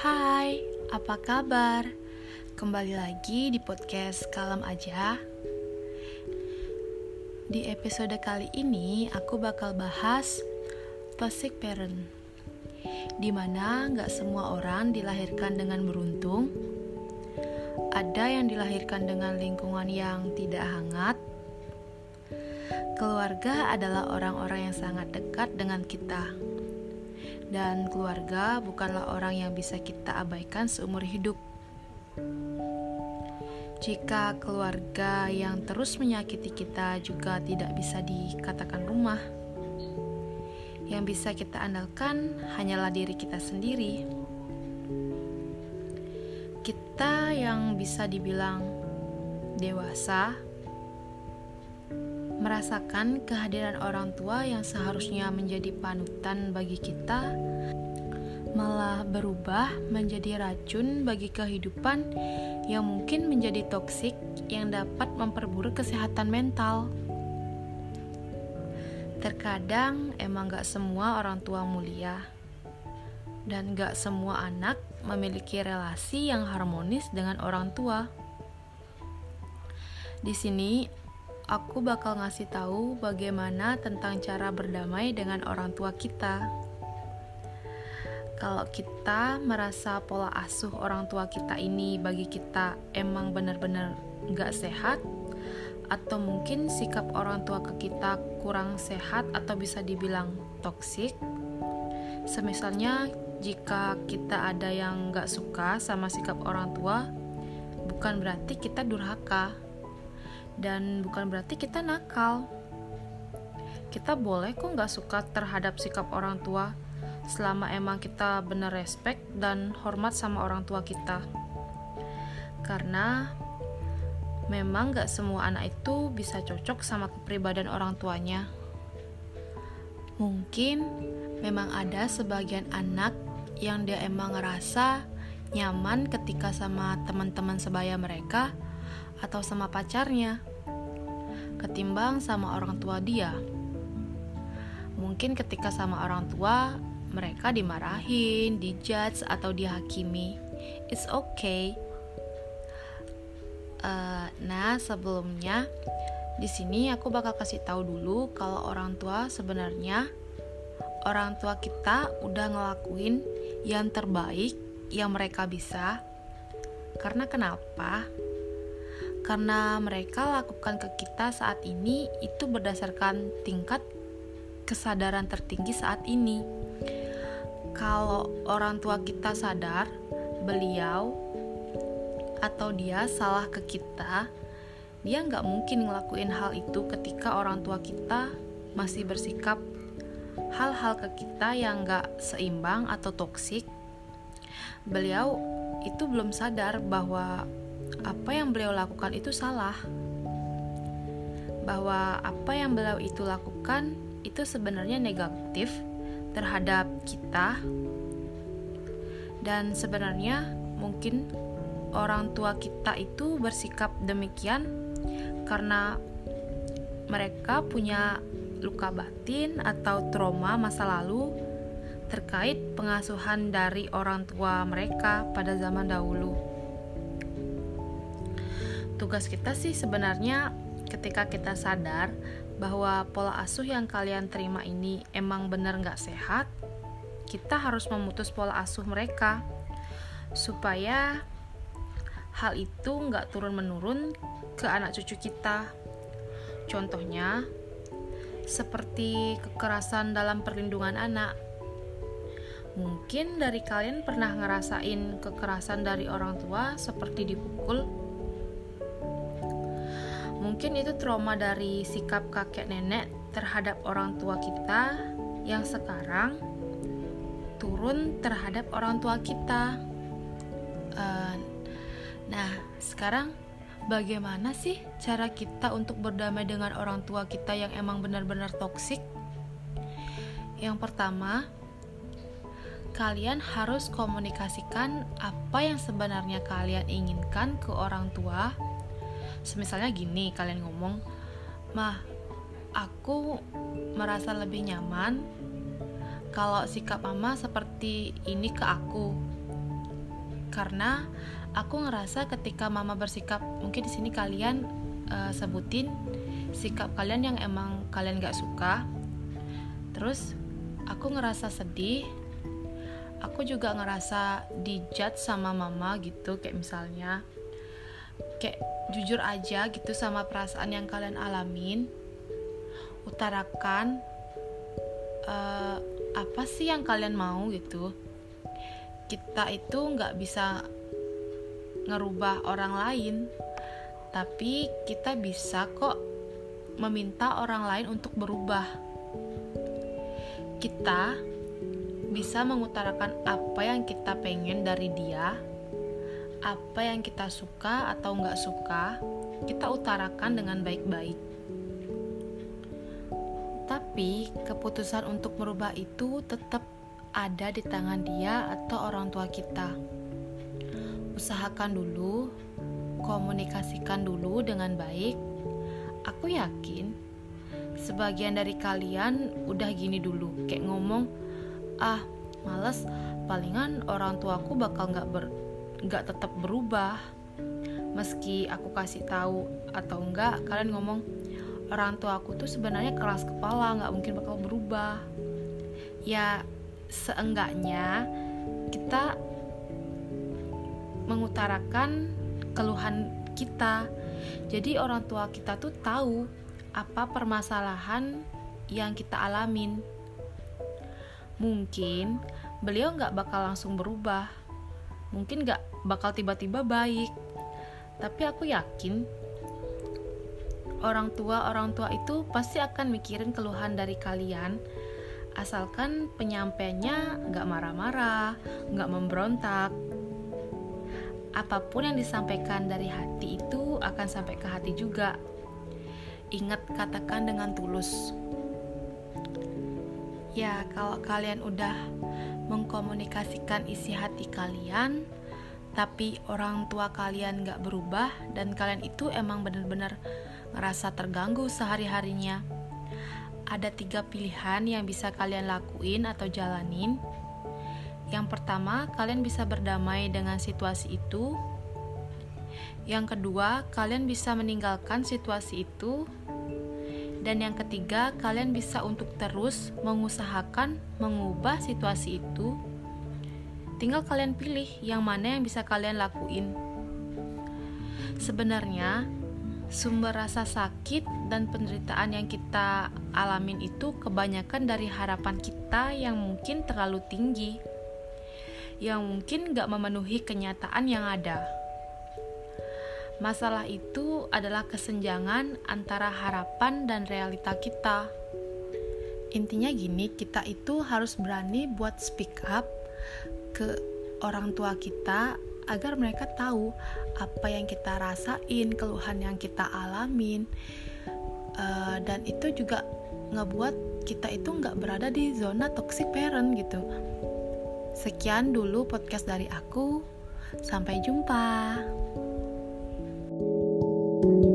Hai, apa kabar? Kembali lagi di podcast Kalem Aja. Di episode kali ini aku bakal bahas toxic parent. Di mana gak semua orang dilahirkan dengan beruntung. Ada yang dilahirkan dengan lingkungan yang tidak hangat. Keluarga adalah orang-orang yang sangat dekat dengan kita dan keluarga bukanlah orang yang bisa kita abaikan seumur hidup. Jika keluarga yang terus menyakiti kita juga tidak bisa dikatakan rumah, yang bisa kita andalkan hanyalah diri kita sendiri. Kita yang bisa dibilang dewasa merasakan kehadiran orang tua yang seharusnya menjadi panutan bagi kita malah berubah menjadi racun bagi kehidupan yang mungkin menjadi toksik yang dapat memperburuk kesehatan mental. Terkadang emang gak semua orang tua mulia dan gak semua anak memiliki relasi yang harmonis dengan orang tua. Di sini aku bakal ngasih tahu bagaimana tentang cara berdamai dengan orang tua kita. Kalau kita merasa pola asuh orang tua kita ini bagi kita emang benar-benar nggak sehat, atau mungkin sikap orang tua ke kita kurang sehat atau bisa dibilang toksik. Semisalnya jika kita ada yang nggak suka sama sikap orang tua, bukan berarti kita durhaka dan bukan berarti kita nakal. Kita boleh kok nggak suka terhadap sikap orang tua selama emang kita bener respect dan hormat sama orang tua kita. Karena memang nggak semua anak itu bisa cocok sama kepribadian orang tuanya. Mungkin memang ada sebagian anak yang dia emang ngerasa nyaman ketika sama teman-teman sebaya mereka atau sama pacarnya ketimbang sama orang tua dia. Mungkin ketika sama orang tua, mereka dimarahin, dijudge, atau dihakimi. It's okay. Uh, nah, sebelumnya di sini aku bakal kasih tahu dulu kalau orang tua sebenarnya orang tua kita udah ngelakuin yang terbaik yang mereka bisa. Karena kenapa? Karena mereka lakukan ke kita saat ini itu berdasarkan tingkat kesadaran tertinggi saat ini. Kalau orang tua kita sadar, beliau atau dia salah ke kita, dia nggak mungkin ngelakuin hal itu ketika orang tua kita masih bersikap hal-hal ke kita yang nggak seimbang atau toksik. Beliau itu belum sadar bahwa apa yang beliau lakukan itu salah. Bahwa apa yang beliau itu lakukan itu sebenarnya negatif terhadap kita. Dan sebenarnya mungkin orang tua kita itu bersikap demikian karena mereka punya luka batin atau trauma masa lalu terkait pengasuhan dari orang tua mereka pada zaman dahulu tugas kita sih sebenarnya ketika kita sadar bahwa pola asuh yang kalian terima ini emang bener nggak sehat, kita harus memutus pola asuh mereka supaya hal itu nggak turun menurun ke anak cucu kita. Contohnya seperti kekerasan dalam perlindungan anak. Mungkin dari kalian pernah ngerasain kekerasan dari orang tua seperti dipukul Mungkin itu trauma dari sikap kakek nenek terhadap orang tua kita yang sekarang turun terhadap orang tua kita. Uh, nah, sekarang bagaimana sih cara kita untuk berdamai dengan orang tua kita yang emang benar-benar toksik? Yang pertama, kalian harus komunikasikan apa yang sebenarnya kalian inginkan ke orang tua semisalnya gini kalian ngomong mah aku merasa lebih nyaman kalau sikap mama seperti ini ke aku. Karena aku ngerasa ketika mama bersikap mungkin di sini kalian uh, sebutin sikap kalian yang emang kalian gak suka. Terus aku ngerasa sedih. Aku juga ngerasa dijudge sama mama gitu kayak misalnya kayak jujur aja gitu sama perasaan yang kalian alamin utarakan uh, apa sih yang kalian mau gitu. Kita itu nggak bisa ngerubah orang lain tapi kita bisa kok meminta orang lain untuk berubah. Kita bisa mengutarakan apa yang kita pengen dari dia apa yang kita suka atau nggak suka kita utarakan dengan baik-baik tapi keputusan untuk merubah itu tetap ada di tangan dia atau orang tua kita. Usahakan dulu, komunikasikan dulu dengan baik. Aku yakin sebagian dari kalian udah gini dulu, kayak ngomong, ah males, palingan orang tuaku bakal nggak ber nggak tetap berubah. Meski aku kasih tahu atau enggak, kalian ngomong orang tua aku tuh sebenarnya keras kepala, nggak mungkin bakal berubah. Ya seenggaknya kita mengutarakan keluhan kita. Jadi orang tua kita tuh tahu apa permasalahan yang kita alamin. Mungkin beliau nggak bakal langsung berubah, mungkin nggak bakal tiba-tiba baik. Tapi aku yakin orang tua orang tua itu pasti akan mikirin keluhan dari kalian asalkan penyampainya nggak marah-marah, nggak memberontak. Apa pun yang disampaikan dari hati itu akan sampai ke hati juga. Ingat katakan dengan tulus. Ya, kalau kalian udah mengkomunikasikan isi hati kalian, tapi orang tua kalian nggak berubah dan kalian itu emang benar-benar ngerasa terganggu sehari-harinya ada tiga pilihan yang bisa kalian lakuin atau jalanin. Yang pertama, kalian bisa berdamai dengan situasi itu. Yang kedua, kalian bisa meninggalkan situasi itu. Dan yang ketiga, kalian bisa untuk terus mengusahakan mengubah situasi itu. Tinggal kalian pilih yang mana yang bisa kalian lakuin. Sebenarnya, sumber rasa sakit dan penderitaan yang kita alamin itu kebanyakan dari harapan kita yang mungkin terlalu tinggi, yang mungkin gak memenuhi kenyataan yang ada. Masalah itu adalah kesenjangan antara harapan dan realita kita. Intinya gini, kita itu harus berani buat speak up ke orang tua kita agar mereka tahu apa yang kita rasain, keluhan yang kita alamin, uh, dan itu juga ngebuat kita itu nggak berada di zona toxic parent gitu. Sekian dulu podcast dari aku. Sampai jumpa. Thank you